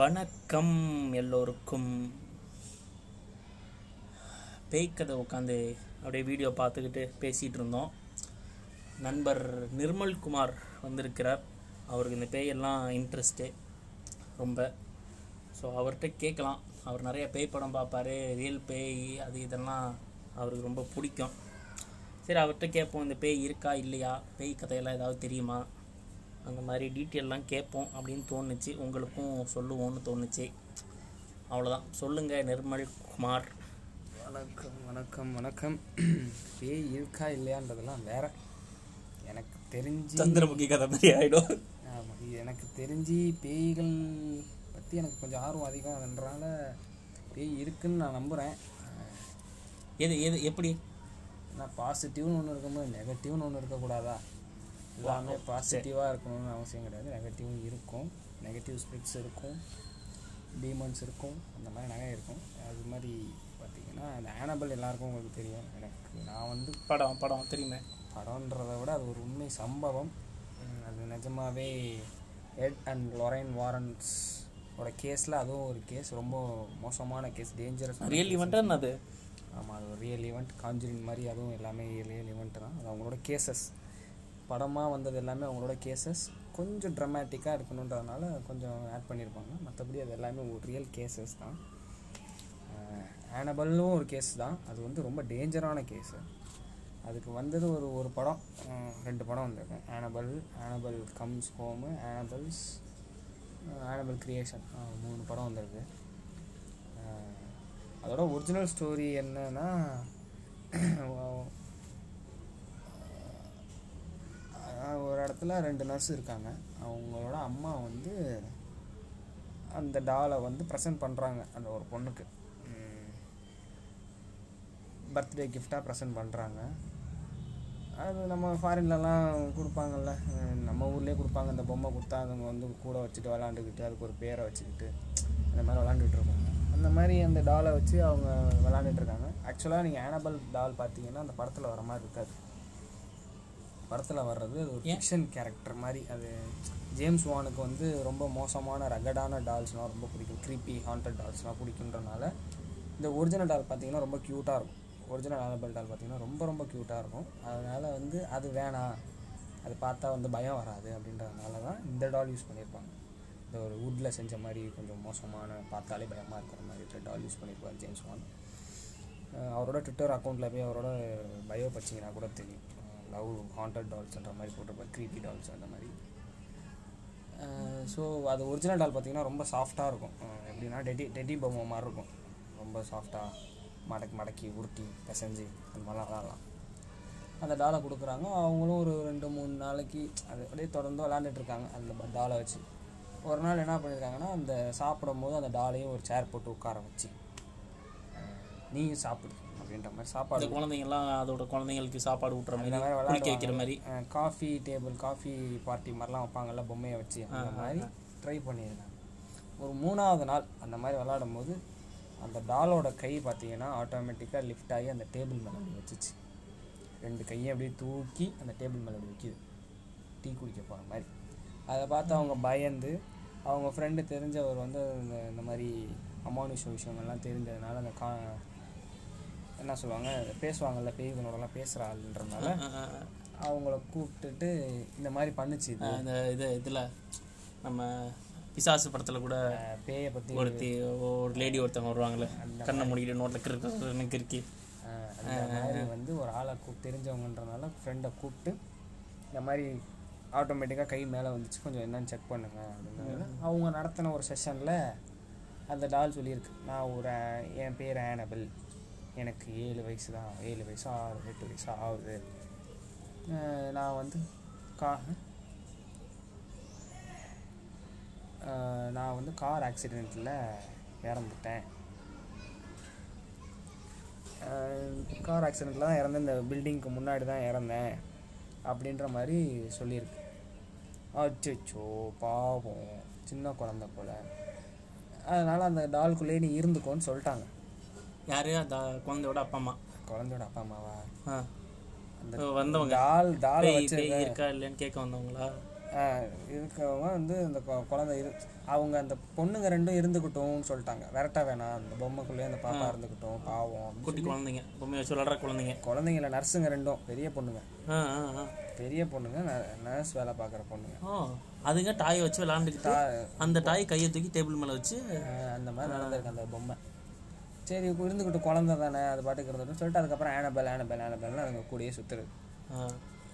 வணக்கம் எல்லோருக்கும். பேய்க்கதை உட்காந்து அப்படியே வீடியோ பார்த்துக்கிட்டு பேசிகிட்டு இருந்தோம் நண்பர் நிர்மல்குமார் வந்திருக்கிறார். அவருக்கு இந்த பேயெல்லாம் இன்ட்ரெஸ்ட்டு ரொம்ப. ஸோ அவர்கிட்ட கேட்கலாம். அவர் நிறைய பேய் படம் பார்ப்பார் ரியல் பேய் அது இதெல்லாம் அவருக்கு ரொம்ப பிடிக்கும். சரி அவர்கிட்ட கேட்போம் இந்த பேய் இருக்கா இல்லையா? பேய் கதையெல்லாம் ஏதாவது தெரியுமா? அந்த மாதிரி டீட்டெயிலெலாம் கேட்போம் அப்படின்னு தோணுச்சு. உங்களுக்கும் சொல்லுவோம்னு தோணுச்சு. அவ்வளோதான் சொல்லுங்கள் நிர்மல் குமார். வணக்கம் வணக்கம் வணக்கம். பேய் இருக்கா இல்லையான்றதெல்லாம் வேற. எனக்கு தெரிஞ்சு சந்திரமுகி கதை மாதிரி ஆகிடும் ஆமா, இது எனக்கு தெரிஞ்சு பேய்கள் பற்றி எனக்கு கொஞ்சம் ஆர்வம் அதிகம். அதனால பேய் இருக்குன்னு நான் நம்புகிறேன் எது எது எப்படி? ஆனால் பாசிட்டிவ்னு ஒன்று இருக்கும்போது நெகட்டிவ்னு ஒன்று இருக்கக்கூடாதா? எல்லாமே பாசிட்டிவாக இருக்கணும்னு அவசியம் கிடையாது. நெகட்டிவும் இருக்கும். நெகட்டிவ் ஸ்பிரிட்ஸ் இருக்கும். டீமன்ஸ் இருக்கும். அந்த மாதிரி நிறைய இருக்கும். அது மாதிரி பார்த்தீங்கன்னா அந்த ஆனபல் எல்லாருக்கும் உங்களுக்கு தெரியும். எனக்கு நான் வந்து படம் படம் தெரியுமே? படம்ன்றதை விட அது ஒரு உண்மை சம்பவம். அது நிஜமாவே எட் அண்ட் லொரைன் வாரன்ஸ் ஓட கேஸில் அதுவும் ஒரு கேஸ் ரொம்ப மோசமான கேஸ் டேஞ்சரஸ் ரியல் ஈவெண்ட்டாக என்னது? ஆமாம் அது ஒரு ரியல் ஈவெண்ட் காஞ்சுரின் மாதிரி அதுவும் எல்லாமே ரியல் ஈவெண்ட் தான். அது அவங்களோட கேசஸ் படமாக வந்தது எல்லாமே அவங்களோட கேசஸ் கொஞ்சம் ட்ரமேட்டிக்காக இருக்கணுன்றதுனால கொஞ்சம் ஆட் பண்ணியிருப்பாங்க. மற்றபடி அது எல்லாமே ஒரு ரியல் கேசஸ் தான். ஆனபல்லும் ஒரு கேஸ் தான். அது வந்து ரொம்ப டேஞ்சரான கேஸு அதுக்கு வந்தது ஒரு ஒரு படம். ரெண்டு படம் வந்திருக்கு Annabelle Annabelle comes home Annabelle's Annabelle creation மூணு படம் வந்திருக்கு. அதோட ஒரிஜினல் ஸ்டோரி என்னன்னா ஒரு இடத்துல ரெண்டு நர்ஸ் இருக்காங்க. அவங்களோட அம்மா வந்து அந்த டாலை வந்து ப்ரெசென்ட் பண்ணுறாங்க அந்த ஒரு பொண்ணுக்கு. பர்த்டே கிஃப்டாக ப்ரெசென்ட் பண்ணுறாங்க அது நம்ம ஃபாரின்லலாம் கொடுப்பாங்கல்ல. நம்ம ஊர்லேயே கொடுப்பாங்க. அந்த பொம்மை கொடுத்தா அதுங்க வந்து கூட வச்சுட்டு விளாண்டுக்கிட்டு அதுக்கு ஒரு பேரை வச்சுக்கிட்டு அந்த மாதிரி விளாண்டுட்டு இருப்பாங்க. அந்த மாதிரி அந்த டாலை வச்சு அவங்க விளாண்டுட்டு இருக்காங்க. ஆக்சுவலாக நீங்கள் ஆனபல் டால் பார்த்தீங்கன்னா அந்த படத்தில் வர மாதிரி இருக்காது. படத்தில் வர்றது அது ஒரு ஃபிக்ஷன் கேரக்டர் மாதிரி. அது ஜேம்ஸ் வானுக்கு வந்து ரொம்ப மோசமான ரகடான டால்ஸ்னால் ரொம்ப பிடிக்கும். க்ரீப்பி ஹாண்டட் டால்ஸ்லாம் பிடிக்குன்றனால இந்த ஒரிஜினல் டால் பார்த்தீங்கன்னா ரொம்ப க்யூட்டாக இருக்கும். ஒரிஜினல் ஆனபல் டால் பார்த்தீங்கன்னா ரொம்ப ரொம்ப க்யூட்டாக இருக்கும். அதனால் வந்து அது வேணாம். அது பார்த்தா வந்து பயம் வராது அப்படின்றதுனால தான் இந்த டால் யூஸ் பண்ணியிருப்பாங்க. இந்த ஒரு வுட்டில் செஞ்ச மாதிரி கொஞ்சம் மோசமான பார்த்தாலே பயமாக இருக்கிற மாதிரி டால் யூஸ் பண்ணியிருப்பார் ஜேம்ஸ் வான் அவரோட ட்விட்டர் அக்கௌண்ட்டில் போய் அவரோட பயோ படிச்சிங்கன்னா கூட தெரியும். லவ் ஹாண்டட் டால்ஸ்ன்ற மாதிரி போட்டிருப்பார் க்ரீப்பி டால்ஸ் அந்த மாதிரி. ஸோ அது ஒரிஜினல் டால் பார்த்தீங்கன்னா ரொம்ப சாஃப்டாக இருக்கும். எப்படின்னா டெடி டெடி பொம்மை மாதிரி இருக்கும். ரொம்ப சாஃப்டாக மடக்கி மடக்கி உருட்டி பிசைஞ்சு அந்த மாதிரிலாம் விளாட்லாம். அந்த டாலை கொடுக்குறாங்க. அவங்களும் ஒரு ரெண்டு மூணு நாளைக்கு அது அப்படியே தொடர்ந்து விளாண்டுட்டு இருக்காங்க அந்த டாலை வச்சு. ஒரு நாள் என்ன பண்ணியிருக்காங்கன்னா அந்த சாப்பிடும் போது அந்த டாலையும் ஒரு சேர் போட்டு உட்கார வச்சு நீயும் சாப்பிடு. அப்படின்ற மாதிரி சாப்பாடு குழந்தைங்கலாம் அதோட குழந்தைங்களுக்கு சாப்பாடு ஊட்டுற மாதிரி குளிக்க வைக்கிற மாதிரி. காஃபி டேபிள் காஃபி பார்ட்டி மாதிரிலாம் வைப்பாங்கல்ல பொம்மையை வச்சு அந்த மாதிரி ட்ரை பண்ணியிருக்காங்க ஒரு மூணாவது நாள் அந்த மாதிரி விளாடும் போது அந்த டாலோட கை பார்த்தீங்கன்னா ஆட்டோமேட்டிக்காக லிஃப்ட் ஆகி அந்த டேபிள் மேலே அப்படி வச்சுச்சு. ரெண்டு கையை அப்படியே தூக்கி அந்த டேபிள் மேலே அப்படி வைக்கிது. டீ குடிக்க போகிற மாதிரி. அதை பார்த்து அவங்க பயந்து அவங்க ஃப்ரெண்டு தெரிஞ்சவர் வந்து இந்த மாதிரி அமானுஷ விஷயங்கள்லாம் தெரிஞ்சதுனால அந்த கா என்ன சொல்லுவாங்க பேசுவாங்கல்ல பேய்களோடலாம் பேசுகிற ஆளுன்றதுனால அஹ் அஹ் அவங்கள கூப்பிட்டுட்டு இந்த மாதிரி பண்ணுச்சு இந்த இது இதில் நம்ம பிசாசு படத்தில் கூட பேயை பற்றி ஒருத்தி ஒரு லேடி ஒருத்தவங்க வருவாங்கல்ல கண்ணை மூடிட்டு நோட்டில் கிறுக்கு கிறுக்கி. அஹ் அந்த மாதிரி வந்து ஒரு ஆளை கூப்பிட்டு தெரிஞ்சவங்கன்றனால ஃப்ரெண்டை கூப்பிட்டு இந்த மாதிரி ஆட்டோமேட்டிக்காக கை மேலே வந்துச்சு கொஞ்சம் என்னன்னு செக் பண்ணுங்க அப்படின்னால அவங்க நடத்தின ஒரு செஷனில் அந்த டால் சொல்லியிருக்கு நான் ஒரு என் பேர் ஆனபிள் எனக்கு ஏழு வயசு தான். ஏழு வயசு ஆறு எட்டு வயசு ஆகுது. நான் வந்து கா நான் வந்து கார் ஆக்சிடெண்ட்டில் இறந்துட்டேன். கார் ஆக்சிடெண்ட்டில் தான் இறந்தேன். இந்த பில்டிங்க்கு முன்னாடி தான் இறந்தேன். அப்படின்ற மாதிரி சொல்லியிருக்கு. அச்சோ பாவம். சின்ன குழந்த போல். அதனால் அந்த டால்குள்ளேயே நீ இருந்துக்கோன்னு சொல்லிட்டாங்க. யாரு? அந்த குழந்தையோட அப்பா அம்மா. குழந்தையோட அப்பா அம்மாவா? அந்த வந்தவங்க. டாலை பேய் வச்சு இருக்கா இல்லையான்னு கேட்க வந்தவங்களா? இருக்கவங்க வந்து அந்த கொ- குழந்தை இரு அவங்க அந்த பொண்ணுங்க ரெண்டும் இருந்துக்கிட்டோம்னு சொல்லிட்டாங்க. விரட்ட வேணாம். அந்த பொம்மைக்குள்ளேயே அந்த பாப்பா இருந்துக்கிட்டோம் பாவம் குட்டி குழந்தைங்க. பொம்மையை வச்சு விளாட்ற குழந்தைங்க. குழந்தைங்கள நர்ஸுங்க ரெண்டும். பெரிய பொண்ணுங்க. பெரிய பொண்ணுங்க நர்ஸ் வேலை பார்க்குற பொண்ணுங்க. அதுங்க டாயை வச்சு விளாண்டுக்கிட்டு அந்த டாய் கையை தூக்கி டேபிள் மேலே வச்சு அந்த மாதிரி நடந்திருக்கு அந்த பொம்மை. சரி இருந்துக்கிட்டு குழந்தை தானே அது பாட்டுக்கு இருந்துட்டு சொல்லிட்டு அதுக்கப்புறம் ஆனபெல் ஆனபெல் ஆனபெல்னு அதுங்க கூடயே சுற்றுறது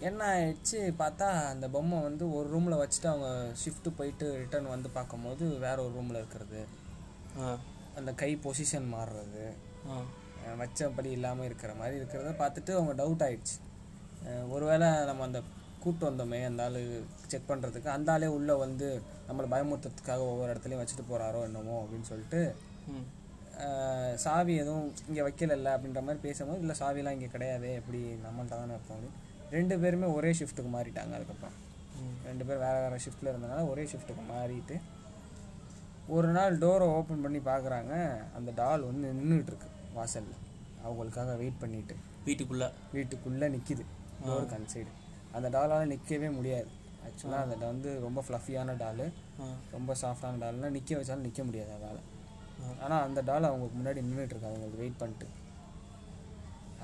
என்ன ஆயிடுச்சு பார்த்தா அந்த பொம்மை வந்து ஒரு ரூமில் வச்சுட்டு அவங்க ஷிஃப்ட்டு போயிட்டு ரிட்டர்ன் வந்து பார்க்கும்போது வேற ஒரு ரூமில் இருக்கிறது. அந்த கை பொசிஷன் மாறுறது. வச்சபடி இல்லாமல் இருக்கிற மாதிரி இருக்கிறத பார்த்துட்டு அவங்க டவுட் ஆயிடுச்சு. ஒருவேளை நம்ம அந்த கூட்டு வந்தோமே அந்த ஆள் செக் பண்ணுறதுக்கு அந்த ஆளே உள்ளே வந்து நம்மளை பயமுறுத்துறதுக்காக ஒவ்வொரு இடத்துலையும் வச்சுட்டு போகிறாரோ என்னமோ அப்படின்னு சொல்லிட்டு சாவி எதுவும் இங்கே வைக்கலல்ல அப்படின்ற மாதிரி பேசும்போது இல்லை சாவிலாம் இங்கே கிடையாது எப்படி நம்மள்ட்ட தானே இருப்போம் ரெண்டு பேருமே ஒரே ஷிஃப்ட்டுக்கு மாறிட்டாங்க அதுக்கப்புறம். ரெண்டு பேர் வேறு வேறு ஷிஃப்ட்டில் இருந்தனால ஒரே ஷிஃப்ட்டுக்கு மாறிட்டு ஒரு நாள் டோரை ஓப்பன் பண்ணி பார்க்குறாங்க அந்த டால் வந்து நின்றுட்டு இருக்கு வாசலில். அவங்களுக்காக வெயிட் பண்ணிட்டு. வீட்டுக்குள்ளே. வீட்டுக்குள்ளே நிற்கிது டோருக்கு அந்த சைடு அந்த டாலால் நிற்கவே முடியாது. ஆக்சுவலாக அந்த வந்து ரொம்ப ஃப்ளஃபியான டாலு ரொம்ப சாஃப்டான டால்னால் நிற்க வச்சாலும் நிற்க முடியாது அதால். ஆனால் அந்த டால் அவங்களுக்கு முன்னாடி நின்றுட்டுருக்கு அவங்களுக்கு வெயிட் பண்ணிட்டு.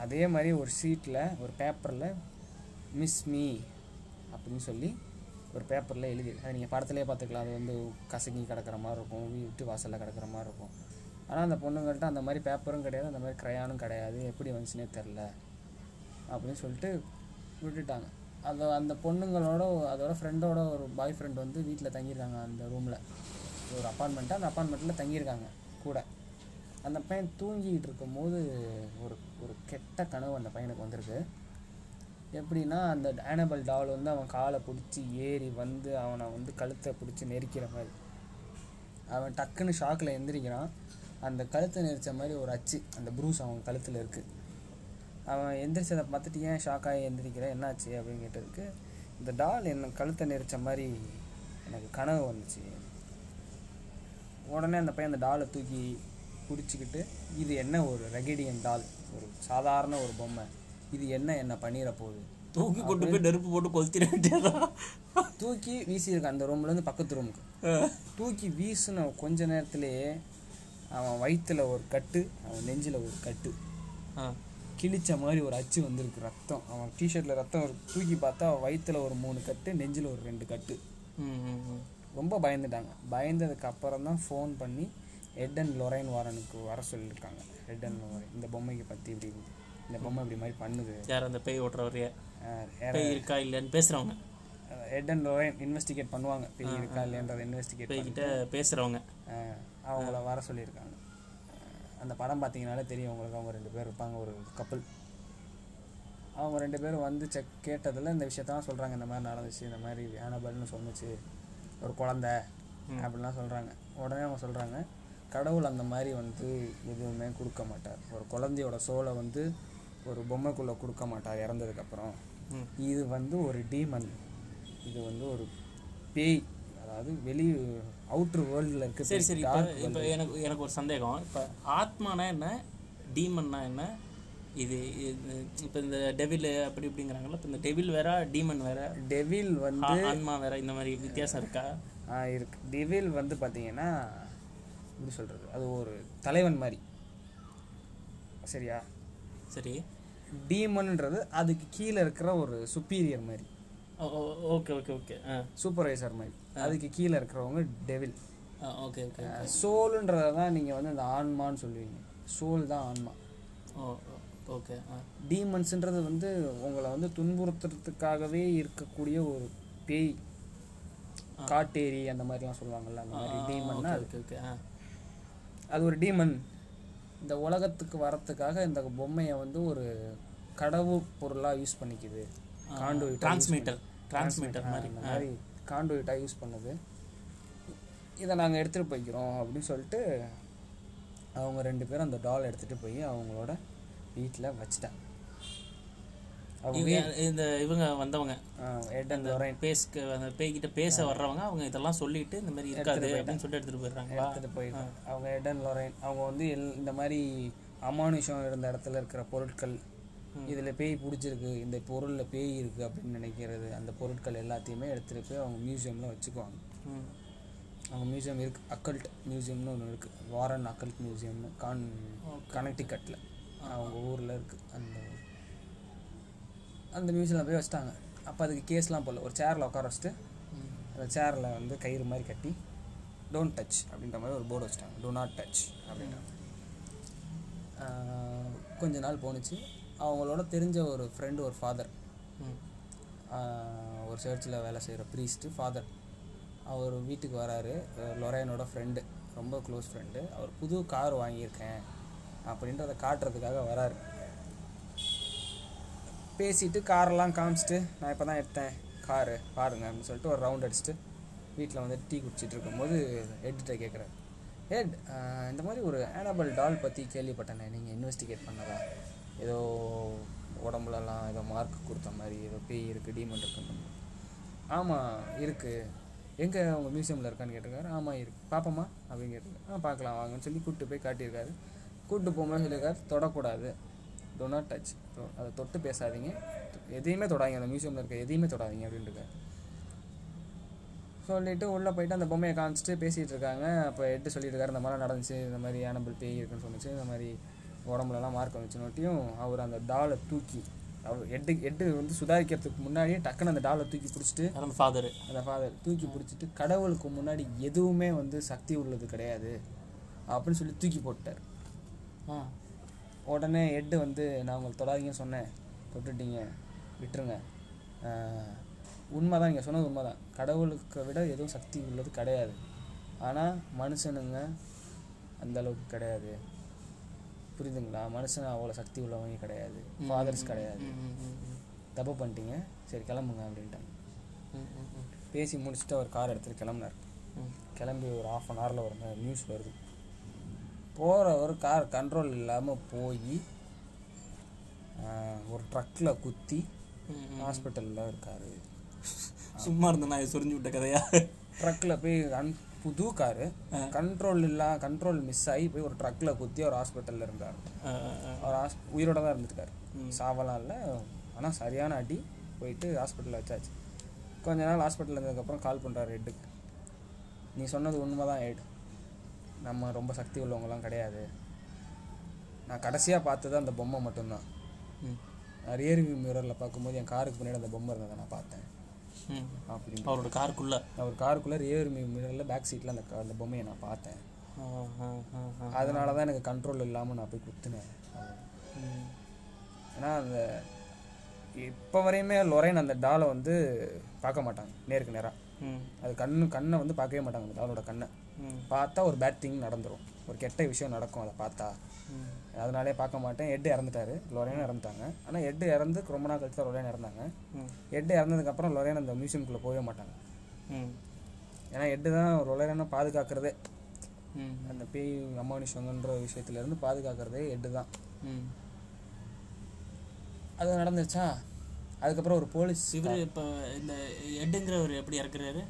அதே மாதிரி ஒரு சீட்டில் ஒரு பேப்பரில் மிஸ் மீ அப்படின்னு சொல்லி ஒரு பேப்பரில் எழுதி அது நீங்கள் படத்துலேயே பார்த்துக்கலாம். அது வந்து கசங்கி கிடக்கிற மாதிரி இருக்கும். வீட்டு வாசலில் கிடக்கிற மாதிரி இருக்கும். ஆனால் அந்த பொண்ணுங்கள்ட்ட அந்த மாதிரி பேப்பரும் கிடையாது. அந்த மாதிரி க்ரையானும் கிடையாது. எப்படி வந்துச்சுனே தெரில அப்படின்னு சொல்லிட்டு விட்டுட்டாங்க. அது அந்த பொண்ணுங்களோட அதோட ஃப்ரெண்டோட ஒரு பாய் ஃப்ரெண்ட் வந்து வீட்டில் தங்கியிருக்காங்க அந்த ரூமில் ஒரு அப்பார்ட்மெண்ட்டாக அந்த அப்பார்ட்மெண்ட்டில் தங்கியிருக்காங்க. கூட. அந்த பையன் தூங்கிட்டு இருக்கும்போது ஒரு ஒரு கெட்ட கனவு அந்த பையனுக்கு வந்திருக்கு. எப்படின்னா அந்த ஆனபல் டால் வந்து அவன் காலை பிடிச்சி ஏறி வந்து அவனை வந்து கழுத்தை பிடிச்சி நெரிக்கிற மாதிரி. அவன் டக்குன்னு ஷாக்கில் எந்திரிக்கிறான். அந்த கழுத்தை நெரிச்ச மாதிரி ஒரு அச்சு அந்த ப்ரூஸ் அவன் கழுத்தில் இருக்குது அவன் எந்திரிச்சதை பார்த்துட்டு ஏன் ஷாக்காகி எந்திரிக்கிறேன் என்னாச்சு? அப்படின்னு கேட்டதுக்கு இந்த டால் என்ன கழுத்தை நெரிச்ச மாதிரி எனக்கு கனவு வந்துச்சு. உடனே அந்த பையன் அந்த டாலை தூக்கி பிடிச்சிக்கிட்டு இது என்ன ஒரு ரெகடியன் டால்? ஒரு சாதாரண ஒரு பொம்மை. இது என்ன என்ன பண்ணிட போகுது தூக்கி கொண்டு போய் நெருப்பு போட்டு கொளுத்திட வேண்டியதா? தூக்கி வீசியிருக்கான் அந்த ரூம்லேருந்து பக்கத்து ரூமுக்கு தூக்கி வீசின கொஞ்ச நேரத்திலேயே அவன் வயித்துல ஒரு கட்டு அவன் நெஞ்சில் ஒரு கட்டு. கிழிச்ச மாதிரி ஒரு அச்சு வந்திருக்கு ரத்தம். அவன் டிஷர்ட்டில் ரத்தம் தூக்கி பார்த்தா வயித்துல ஒரு மூணு கட்டு நெஞ்சில் ஒரு ரெண்டு கட்டு. ரொம்ப பயந்துட்டாங்க. பயந்ததுக்கு அப்புறம் தான் ஃபோன் பண்ணி ஹெட் அண்ட் லொரைன் வாரனுக்கு வர சொல்லியிருக்காங்க. ஹெட் அண்ட் லொரைன் இந்த பொம்மைக்கு பற்றி இப்படி இந்த பொம்மை இப்படி மாதிரி பண்ணுது. யார் அந்த பேய் ஓட்டுறவரைய பேய் இருக்கா இல்லைன்னு பேசுகிறவங்க ஹெட் அண்ட் லொரைன் இன்வெஸ்டிகேட் பண்ணுவாங்க. பெரிய இருக்கா இல்லைன்றதை இன்வெஸ்டிகேட் பேய்கிட்ட பேசுகிறவங்க அவங்கள வர சொல்லியிருக்காங்க. அந்த படம் பார்த்தீங்கனாலே தெரியும் உங்களுக்கு. அவங்க ரெண்டு பேர் இருப்பாங்க ஒரு கப்பல் அவங்க ரெண்டு பேரும் வந்து செக் கேட்டதில் இந்த விஷயத்தான் சொல்கிறாங்க இந்த மாதிரி நடந்துச்சு இந்த மாதிரி ஆனபல்னு சொன்னுச்சு. ஒரு குழந்த அப்படிலாம் சொல்கிறாங்க உடனே அவங்க சொல்கிறாங்க கடவுள் அந்த மாதிரி வந்து எதுவுமே கொடுக்க மாட்டார். ஒரு குழந்தையோட சோலை வந்து ஒரு பொம்மைக்குள்ளே கொடுக்க மாட்டார் இறந்ததுக்கப்புறம். இது வந்து ஒரு டீமன் இது வந்து ஒரு பேய். அதாவது வெளி அவுட்ரு வேர்ல்டில் இருக்க சரி சரி இப்போ எனக்கு எனக்கு ஒரு சந்தேகம். இப்போ ஆத்மானா என்ன? டீமன்னா என்ன? இது இப்போ இந்த டெவில் அப்படி இப்படிங்கிறாங்கல்ல இப்போ இந்த டெவில் வேற டீமன் வேற. டெவில் வந்து ஆன்மா வேற இந்த மாதிரி வித்தியாசம் இருக்கா? ஆ, இருக்கு. டெவில் வந்து பார்த்தீங்கன்னா எப்படி சொல்கிறது அது ஒரு தலைவன் மாதிரி. சரியா? சரி. டீமன்ன்றது அதுக்கு கீழே இருக்கிற ஒரு சுப்பீரியர் மாதிரி. Okay okay okay. ஆ. சூப்பர்வைசர் மாதிரி. அதுக்கு கீழே இருக்கிறவங்க டெவில் ஓகே ஓகே சோலுன்றதை தான் நீங்கள் வந்து அந்த ஆன்மான்னு சொல்லுவீங்க. சோல் தான் ஆன்மா. ஓ ஓகே டீமன்ஸ்ன்றது வந்து உங்களை வந்து துன்புறுத்துறதுக்காகவே இருக்கக்கூடிய ஒரு பேய். காட்டேரி அந்த மாதிரிலாம் சொல்லுவாங்கல்ல அந்த மாதிரி டீமன்னா ஓகே ஓகே ஆ. அது ஒரு டீமன் இந்த உலகத்துக்கு வரத்துக்காக இந்த பொம்மையை வந்து ஒரு கடவு பொருளாக யூஸ் பண்ணிக்குது. காண்டுவிட்டா டிரான்ஸ்மீட்டர் டிரான்ஸ்மீட்டர் மாதிரி மாதிரி காண்டுவிட்டா யூஸ் பண்ணுது. இதை நாங்கள் எடுத்துகிட்டு போய்க்கிறோம் அப்படின்னு சொல்லிட்டு அவங்க ரெண்டு பேரும் அந்த டால் எடுத்துகிட்டு போய் அவங்களோட வீட்டில் இவங்க இந்த இவங்க வந்தவங்க. அந்த பேஸ்க்கு அந்த பேய்கிட்ட பேச வர்றவங்க அவங்க இதெல்லாம் சொல்லிட்டு இந்த மாதிரி இருக்காது அப்படின்னு சொல்லிட்டு எடுத்துட்டு போயிடுறாங்களா? எடுத்துகிட்டு போயிருக்காங்க அவங்க அண்ட் லொரைன் அவங்க வந்து எல் இந்த மாதிரி அமானுஷம் இருந்த இடத்துல இருக்கிற பொருட்கள் இதில் பேய் பிடிச்சிருக்கு இந்த பொருளில் பேய் இருக்குது அப்படின்னு நினைக்கிறது அந்த பொருட்கள் எல்லாத்தையுமே எடுத்துகிட்டு போய் அவங்க மியூசியமில் வச்சுக்குவாங்க. அவங்க மியூசியம் இருக்குது அக்கல்ட் மியூசியம்னு ஒன்று இருக்குது வாரன் அக்கல்ட் மியூசியம்னு கான் கனெக்டிகட்டில் அவங்க ஊரில் இருக்குது அந்த அந்த மியூசியமில் போய் வச்சிட்டாங்க. அப்போ அதுக்கு கேஸ்லாம் போடல. ஒரு சேரில் உட்கார வச்சுட்டு அந்த சேரில் வந்து கயிறு மாதிரி கட்டி டோன்ட் டச் அப்படின்ற மாதிரி ஒரு போர்டு வச்சிட்டாங்க. டோ நாட் டச் அப்படின்றாங்க கொஞ்ச நாள் போணுச்சு. அவங்களோட தெரிஞ்ச ஒரு ஃப்ரெண்டு ஒரு ஃபாதர் ஒரு சர்ச்சில் வேலை செய்கிற ப்ரீஸ்ட்டு ஃபாதர் அவர் வீட்டுக்கு வராரு. லொரையனோட ஃப்ரெண்டு ரொம்ப க்ளோஸ் ஃப்ரெண்டு அவர் புது கார் வாங்கியிருக்கேன். அப்படின்றத காட்டுறதுக்காக வராரு. பேசிட்டு காரெல்லாம் காமிச்சிட்டு நான் இப்போ தான் எடுத்தேன் காரு பாருங்க அப்படின்னு சொல்லிட்டு ஒரு ரவுண்ட் அடிச்சுட்டு வீட்டில் வந்து டீ குடிச்சிட்டு இருக்கும்போது ஹெட்கிட்ட கேட்குறாரு ஹெட் இந்த மாதிரி ஒரு ஆனபிள் டால் பற்றி கேள்விப்பட்டேனே நீங்கள் இன்வெஸ்டிகேட் பண்ணதா ஏதோ உடம்புலலாம் ஏதோ மார்க் கொடுத்த மாதிரி ஏதோ பேய் இருக்குது டீமன் இருக்குன்னு. ஆமாம் இருக்குது எங்கே அவங்க மியூசியமில் இருக்கான்னு கேட்டிருக்காரு. ஆமாம் இருக்கு. பார்ப்போமா அப்படின்னு கேட்டிருக்காரு. ஆ பார்க்கலாம் வாங்கன்னு சொல்லி கூப்பிட்டு போய் காட்டியிருக்காரு. கூப்பிட்டு போகும்போது சொல்லியிருக்காரு தொடக்கூடாது. டோ நாட் டச் அதை தொட்டு பேசாதீங்க. எதையுமே தொடாதீங்க. அந்த மியூசியமில் இருக்க எதையுமே தொடாதீங்க அப்படின்னு இருக்காரு சொல்லிட்டு உள்ளே போயிட்டு அந்த பொம்மையை காமிச்சிட்டு பேசிகிட்டு இருக்காங்க. அப்போ எட்டு சொல்லிட்டு இருக்காரு இந்த மாதிரி நடந்துச்சு இந்த மாதிரி ஆனபிள் பேய் இருக்குன்னு சொன்னிச்சு இந்த மாதிரி உடம்புலலாம் மார்க் வந்துச்சுன்னொட்டியும் அவர் அந்த டாலை தூக்கி அவர் எட்டு எட்டு வந்து சுதாரிக்கிறதுக்கு முன்னாடியே டக்குன்னு அந்த டாலை தூக்கி பிடிச்சிட்டு அந்த ஃபாதரு அந்த ஃபாதர் தூக்கி பிடிச்சிட்டு கடவுளுக்கு முன்னாடி எதுவுமே வந்து சக்தி உள்ளது கிடையாது. அப்படின்னு சொல்லி தூக்கி போட்டார் ஆ. உடனே எட்டு வந்து நான் உங்களுக்கு தொடாதீங்கன்னு சொன்னேன். தொட்டுட்டீங்க. விட்டுருங்க. உண்மை தான் நீங்கள் சொன்னது உண்மை தான் கடவுளுக்கு விட எதுவும் சக்தி உள்ளது கிடையாது. ஆனால் மனுஷனுங்க அந்த அளவுக்கு கிடையாது. புரியுதுங்களா? மனுஷன் அவ்வளோ சக்தி உள்ளவங்க கிடையாது. ஃபாதர்ஸ் கிடையாது. தப்பு பண்ணிட்டீங்க. சரி கிளம்புங்க அப்படின்ட்டாங்க. பேசி முடிச்சுட்டு அவர் கார் எடுத்துகிட்டு கிளம்புனார். கிளம்பி ஒரு ஆஃப் அன் ஹவரில் ஒரு நியூஸ் வருது. போகிறவர் கார் கண்ட்ரோல் இல்லாமல் போய் ஒரு ட்ரக்கில் குத்தி. ஹாஸ்பிட்டலில் இருக்கார். சும்மா இருந்த நான் சொரிஞ்சு விட்ட கதையா? ட்ரக்கில் போய் அன் புது காரு. கண்ட்ரோல் இல்லா கண்ட்ரோல் மிஸ் ஆகி போய் ஒரு ட்ரக்கில் குத்தி அவர் ஹாஸ்பிட்டலில் இருந்தார். அவர் ஹாஸ் உயிரோட தான் இருந்துருக்காரு. சாவலாம் இல்லை. ஆனால் சரியான அடி போயிட்டு ஹாஸ்பிட்டலில் வச்சாச்சு. கொஞ்ச நாள் ஹாஸ்பிட்டலில் இருந்ததுக்கப்புறம் கால் பண்ணுறாரு ஹெட்டுக்கு நீ சொன்னது உண்மை தான் ஹெட் நம்ம ரொம்ப சக்தி உள்ளவங்கலாம் கிடையாது. நான் கடைசியாக பார்த்தது அந்த பொம்மை மட்டும்தான். நான் ரியர் வியூ மிரரில் பார்க்கும்போது என் காருக்கு பின்னாடி அந்த பொம்மை இருந்ததை நான் பார்த்தேன். ம். அப்படின்னு அவரோட காருக்குள்ள? அவர் காருக்குள்ளே ரியர் மிரரில் பேக் சீட்டில் அந்த அந்த பொம்மையை நான் பார்த்தேன். அதனால தான் எனக்கு கண்ட்ரோல் இல்லாமல் நான் போய் குத்துனேன். ஏன்னா அந்த இப்போ வரையுமே லொரைன் அந்த டாலை வந்து பார்க்க மாட்டாங்க நேருக்கு நேராக அது கண்ணு கண்ணை வந்து பார்க்கவே மாட்டாங்க அந்த டாலோட கண்ணை. பார்த்தா ஒரு பேட் திங் நடந்துரும். ஒரு கெட்ட விஷயம் நடக்கும் அதை பார்த்தா. அதனாலே பார்க்க மாட்டேன். எட்டு இறந்துட்டாரு. லொரைனும் இறந்துட்டாங்க. ஆனால் எட்டு இறந்து ரொம்ப நாள் கழிச்சு தான் லொரைன் இறந்தாங்க. எட்டு இறந்ததுக்கப்புறம் லொரைன் அந்த மியூசியம்குள்ளே போகவே மாட்டாங்க. ம். ஏன்னா எட்டு தான் லொரைனை பாதுகாக்கிறதே. அந்த பேய் அமானுஷங்கன்ற விஷயத்துலேருந்து பாதுகாக்கிறதே எட்டு தான். ம். அது நடந்துச்சா அதுக்கப்புறம் ஒரு போலீஸ் இவர் இப்போ இந்த எட்டுங்கிறவர் எப்படி இறக்குறாரு?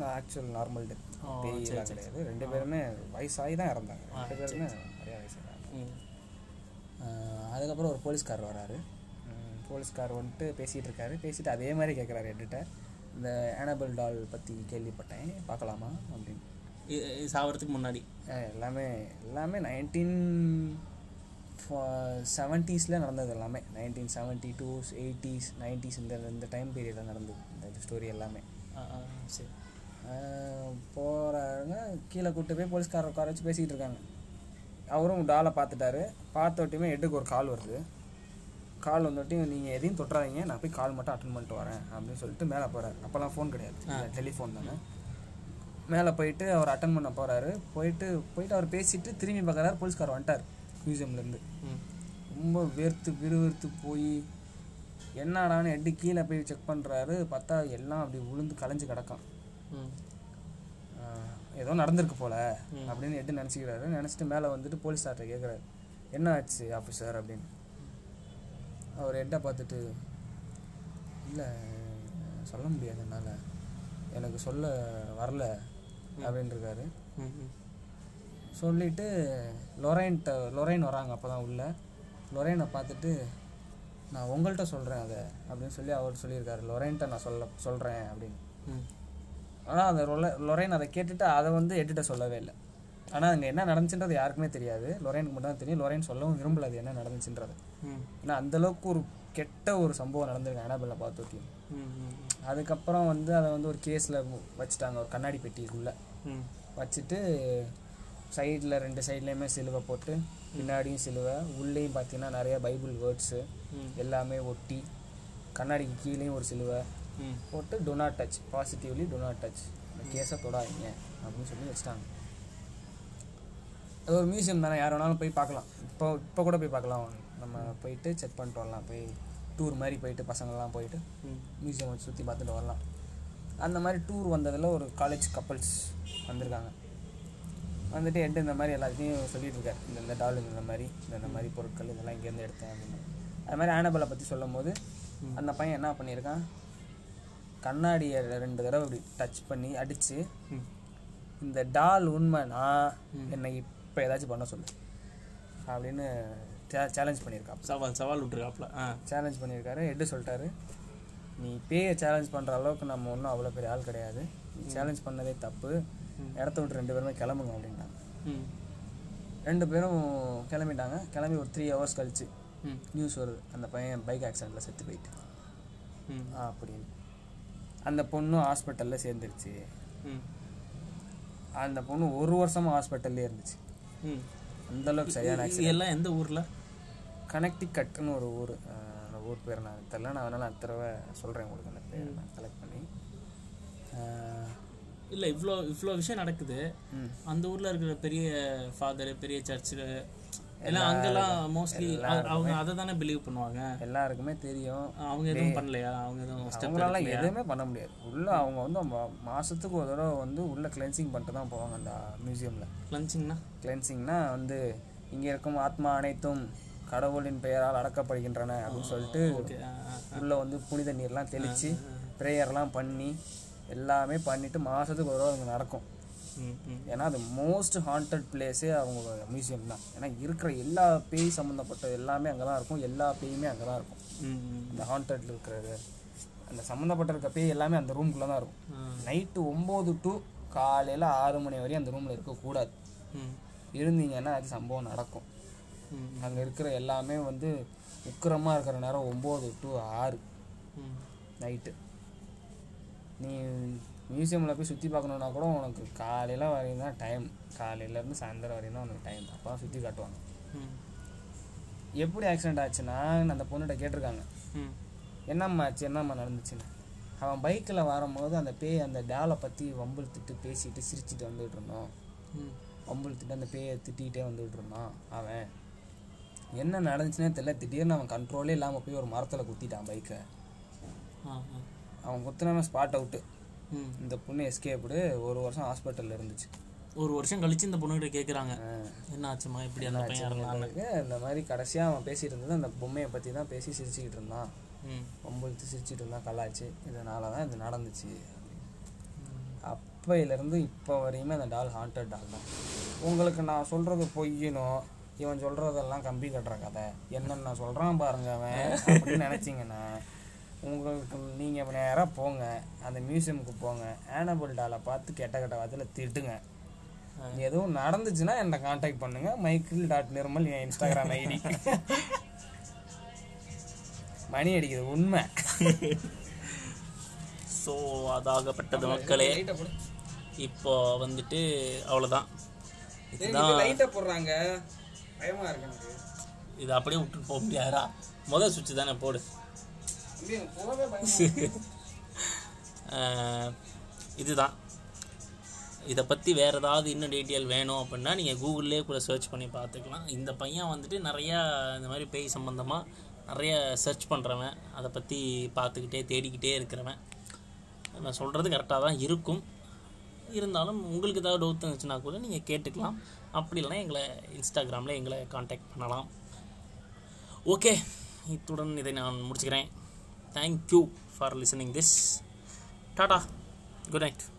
ஆக்சுவல் நார்மல் டெத் ஓ, பேய்லாம் கிடையாது. ரெண்டு பேருமே வயசாகி தான் இறந்தாங்க. ரெண்டு பேருமே நிறைய வயசாகிறாங்க ம். அதுக்கப்புறம் ஒரு போலீஸ்கார் வராரு. போலீஸ்கார் வந்துட்டு பேசிகிட்டு இருக்காரு. பேசிட்டு அதே மாதிரி கேட்குறாரு என்கிட்ட. இந்த ஆனபிள் டால் பற்றி கேள்விப்பட்டேன். பார்க்கலாமா அப்படின்னு. சாவறதுக்கு முன்னாடி. எல்லாமே எல்லாமே நைன்டீன் செவன்ட்டீஸில் நடந்தது எல்லாமே. Nineteen seventy twos eighties nineties இந்த இந்த டைம் பீரியடில் நடந்தது. இந்த ஸ்டோரி எல்லாமே. சரி. போகிறாங்க கீழே கூப்பிட்டு போய் போலீஸ்காரர் உட்கார வச்சு பேசிக்கிட்டு இருக்காங்க. அவரும் டாலை பார்த்துட்டாரு. பார்த்தோட்டியுமே எட்டுக்கு ஒரு கால் வருது. கால் வந்துட்டும் நீங்கள் எதையும் தொட்டுறாதீங்க நான் போய் கால் மட்டும் அட்டன் பண்ணிட்டு வரேன். அப்படின்னு சொல்லிட்டு மேலே போகிறாரு அப்போல்லாம் ஃபோன் கிடையாது. டெலிஃபோன் தானே. மேலே போயிட்டு அவர் அட்டன் பண்ண போகிறாரு போயிட்டு போயிட்டு அவர் பேசிட்டு திரும்பி பார்க்குறாரு. போலீஸ்கார் வந்துட்டார் மியூசியம்லேருந்து ரொம்ப வேர்த்து விறுவிறுத்து போய் என்னடான்னு எட்டு கீழே போய் செக் பண்ணுறாரு பார்த்தா எல்லாம் அப்படி உளுந்து கலைஞ்சு கிடக்கான். ஏதோ நடந்திருக்கு போல அப்படின்னு எட்டு நினச்சிக்கிறாரு. நினச்சிட்டு மேலே வந்துட்டு போலீஸார்ட்ட கேட்குறாரு என்ன ஆச்சு ஆஃபீஸர் அப்படின்னு. அவர் எட்டை பார்த்துட்டு இல்லை சொல்ல முடியாது என்னால். எனக்கு சொல்ல வரல ம். சொல்லிட்டு லொரைன்ட்ட லொரைன் வராங்க அப்போ தான் உள்ள. லொரைனை பார்த்துட்டு நான் உங்கள்கிட்ட சொல்கிறேன் அதை அப்படின்னு சொல்லி அவர் சொல்லியிருக்காரு. லொரைன்ட்ட நான் சொல்ல சொல்கிறேன் அப்படின்னு. ம். ஆனால் அந்த லொர லொரைன் அதை கேட்டுட்டு அதை வந்து எட்டுட்ட சொல்லவே இல்லை. ஆனால் அங்கே என்ன நடந்துச்சுன்றது யாருக்குமே தெரியாது. லொரைனுக்கு மட்டும் தான் தெரியும். லொரைன் சொல்லவும் விரும்பல அது என்ன நடந்துச்சுன்றது. ஏன்னா அந்தளவுக்கு ஒரு கெட்ட ஒரு சம்பவம் நடந்திருக்கு அனாபெல்லை பார்த்து அதுக்கப்புறம் வந்து அதை வந்து ஒரு கேஸில் வச்சுட்டாங்க. ஒரு கண்ணாடி பெட்டிக்குள்ளே. வச்சுட்டு சைடில் ரெண்டு சைட்லேயுமே சிலுவை போட்டு பின்னாடியும் சிலுவை உள்ளேயும் பார்த்தீங்கன்னா நிறைய பைபிள் வேர்ட்ஸு எல்லாமே ஒட்டி கண்ணாடிக்கு கீழேயும் ஒரு சிலுவை போட்டு do not touch positively do not touch இந்த கேஸை தொடாதீங்க அப்படின்னு சொல்லி வச்சுட்டாங்க. அது ஒரு மியூசியம் தானே யார் வேணாலும் போய் பார்க்கலாம். இப்போ இப்போ கூட போய் பார்க்கலாம். நம்ம போயிட்டு செக் பண்ணிட்டு வரலாம். போய் டூர் மாதிரி போயிட்டு பசங்கள்லாம் போயிட்டு மியூசியம் வச்சு சுற்றி பார்த்துட்டு வரலாம். அந்த மாதிரி டூர் வந்ததில் ஒரு காலேஜ் கப்பல்ஸ் வந்திருக்காங்க. வந்துட்டு எட்டு இந்த மாதிரி எல்லாத்தையும் சொல்லிட்டு இருக்காரு. இந்த இந்த டால் இந்த மாதிரி இந்த இந்த மாதிரி பொருட்கள் இதெல்லாம் இங்கேருந்து எடுத்தேன் அப்படின்னு. அது மாதிரி ஆனபலை பற்றி சொல்லும் போது அந்த பையன் என்ன பண்ணியிருக்கான்? கண்ணாடியை ரெண்டு தடவை இப்படி டச் பண்ணி அடித்து இந்த டால் உண்மைனா என்னை இப்போ ஏதாச்சும் பண்ண சொல்லு. அப்படின்னு சேலஞ்ச் பண்ணியிருக்கான் சவால் சவால் விட்டுருக்காப்ல. ஆ. சேலஞ்ச் பண்ணியிருக்காரு எட்டு சொல்லிட்டாரு. நீ பேயை சேலஞ்ச் பண்ணுற அளவுக்கு நம்ம ஒன்றும் அவ்வளோ பெரிய ஆள் கிடையாது. நீ சேலஞ்ச் பண்ணதே தப்பு. இடத்த விட்டு ரெண்டு பேருமே கிளம்புங்க அப்படின்ட்டாங்க ம். ரெண்டு பேரும் கிளம்பிட்டாங்க. கிளம்பி ஒரு த்ரீ ஹவர்ஸ் கழிச்சு நியூஸ் வருது. அந்த பையன் பைக் ஆக்சிடெண்ட்டில் செத்து போயிட்டு அப்படின்னு. அந்த பொண்ணும் ஹாஸ்பிட்டலில் சேர்ந்துருச்சு. அந்த பொண்ணு ஒரு வருஷமாக ஹாஸ்பிட்டல்லே இருந்துச்சு. அந்த அளவுக்கு சரியான எல்லாம் எந்த ஊரில்? கனெக்டிகட்னு ஒரு ஊர் அந்த ஊர் பேர் நான் தெரியல. நான் வேணாலும் அடுத்த தடவை சொல்கிறேன் உங்களுக்கு அந்த பேர். நான் கலெக்ட் பண்ணி. இல்லை இவ்வளோ இவ்வளோ விஷயம் நடக்குது. அந்த ஊரில் இருக்கிற பெரிய ஃபாதர் பெரிய சர்ச்சில் எல்லாம் அங்கெல்லாம் மோஸ்ட்லி அவங்க அதை தானே பிலீவ் பண்ணுவாங்க. எல்லாருக்குமே தெரியும். அவங்க எதுவும் பண்ணலையா? அவங்க எதுவும் அவங்களால எதுவுமே பண்ண முடியாது. உள்ள அவங்க வந்து மாசத்துக்கு ஒரு தடவை வந்து உள்ள கிளென்சிங் பண்ணிட்டு தான் போவாங்க அந்த மியூசியமில் லஞ்சிங்னா கிளென்சிங்னா வந்து இங்கே இருக்கும் ஆத்மா அனைத்தும் கடவுளின் பெயரால் அடக்கப்படுகின்றன அப்படின்னு சொல்லிட்டு ஓகே உள்ள வந்து புனித நீர்லாம் தெளித்து ப்ரேயர்லாம் பண்ணி எல்லாமே பண்ணிட்டு மாசத்துக்கு ஒரு தடவை நடக்கும். ஏன்னா அது மோஸ்ட் ஹாண்டட் பிளேஸே அவங்க மியூசியம் தான். ஏன்னா இருக்கிற எல்லா பேய் சம்மந்தப்பட்ட எல்லாமே அங்கே தான் இருக்கும். எல்லா பேயுமே அங்கே தான் இருக்கும் அந்த ஹாண்டட்ல இருக்கிறது அந்த சம்மந்தப்பட்ட இருக்க பேய் எல்லாமே அந்த ரூம்குள்ளே தான் இருக்கும். நைட்டு ஒம்பது டு காலையில் ஆறு மணி வரையும் அந்த ரூமில் இருக்கக்கூடாது. ம். இருந்தீங்கன்னா அது சம்பவம் நடக்கும். அங்கே இருக்கிற எல்லாமே வந்து உக்கிரமாக இருக்கிற நேரம் ஒம்பது டு ஆறு நைட்டு நீ மியூசியமில் போய் சுற்றி பார்க்கணுன்னா கூட உனக்கு காலையில் வரையும் தான் டைம் காலையிலேருந்து சாயந்தரம் வரையும் தான் உனக்கு டைம் அப்போ சுற்றி காட்டுவாங்க. ம். எப்படி ஆக்சிடென்ட் ஆச்சுன்னா அந்த பொண்ணுகிட்ட கேட்டிருக்காங்க. ம். என்னம்மா ஆச்சு? என்னம்மா நடந்துச்சுன்னு. அவன் பைக்கில் வரும்போது அந்த பேய் அந்த டேலை பற்றி வம்பிழுத்துட்டு பேசிட்டு சிரிச்சிட்டு வந்துட்டு இருந்தோம் வம்பிழுத்துட்டு அந்த பேயை திட்டிகிட்டே வந்துட்டு இருந்தான் அவன். என்ன நடந்துச்சுன்னே தெரியல. திடீர்னு அவன் கண்ட்ரோலே இல்லாமல் போய் ஒரு மரத்தில் குத்திட்டான் பைக்கை அவன் குத்துனவன் ஸ்பாட் அவுட்டு இந்த பொண்ணு எஸ்கேப்டு ஒரு வருஷம் ஹாஸ்பிட்டலில் இருந்துச்சு. ஒரு வருஷம் கழிச்சு இந்த பொண்ணுகிட்ட கேட்குறாங்க என்ன ஆச்சுமா இப்படி அந்த பையன் இந்த மாதிரி கடைசியாக அவன் பேசிட்டு இருந்தது அந்த பொம்மையை பற்றி தான் பேசி சிரிச்சுக்கிட்டு இருந்தான். வம்பிழுத்து சிரிச்சிட்டு இருந்தான் கலாச்சு இதனால தான் இது நடந்துச்சு. அப்பையிலேருந்து இப்போ வரையுமே அந்த டால் ஹாண்டட் டால் தான். உங்களுக்கு நான் சொல்கிறது பொய்யணும். இவன் சொல்கிறதெல்லாம் கம்பி கட்டுற கதை. என்னென்ன சொல்கிறான் பாருங்க அவன். அப்படின்னு நினச்சிங்கன்னா உங்களுக்கு நீங்கள் நேராக போங்க. அந்த மியூசியமுக்கு போங்க. ஆனபிள் டாலை பார்த்து கெட்ட கெட்ட வார்த்தையில் திட்டுங்க எதுவும் நடந்துச்சுன்னா என்னை காண்டாக்ட் பண்ணுங்க. மைக்கிள் டாட் நிர்மல் என் இன்ஸ்டாகிராம் ஐடி மணி அடிக்குது உண்மை. ஸோ அதாகப்பட்டது மக்களே. இப்போ வந்துட்டு அவ்வளோதான் போடுறாங்க. பயமா இருக்கு இது அப்படியே விட்டுட்டு போக முடியாதா முதல் சுவிட்ச் தானே போடு. இதுதான். இதை பற்றி வேறு ஏதாவது இன்னும் டீட்டெயில் வேணும் அப்படின்னா நீங்கள் கூகுள்லேயே கூட சர்ச் பண்ணி பார்த்துக்கலாம். இந்த பையன் வந்துட்டு நிறையா இந்த மாதிரி பேய் சம்மந்தமாக நிறைய சர்ச் பண்ணுறவன் அதை பற்றி பார்த்துக்கிட்டே தேடிக்கிட்டே இருக்கிறவன். நான் சொல்கிறது கரெக்டாக தான் இருக்கும். இருந்தாலும் உங்களுக்கு ஏதாவது டவுட் இருந்துச்சுன்னா கூட நீங்கள் கேட்டுக்கலாம். அப்படி இல்லைனா எங்களை இன்ஸ்டாகிராமில் எங்களை காண்டாக்ட் பண்ணலாம். ஓகே இத்துடன் இதை நான் முடிச்சுக்கிறேன். thank you for listening this. Tata. Good night.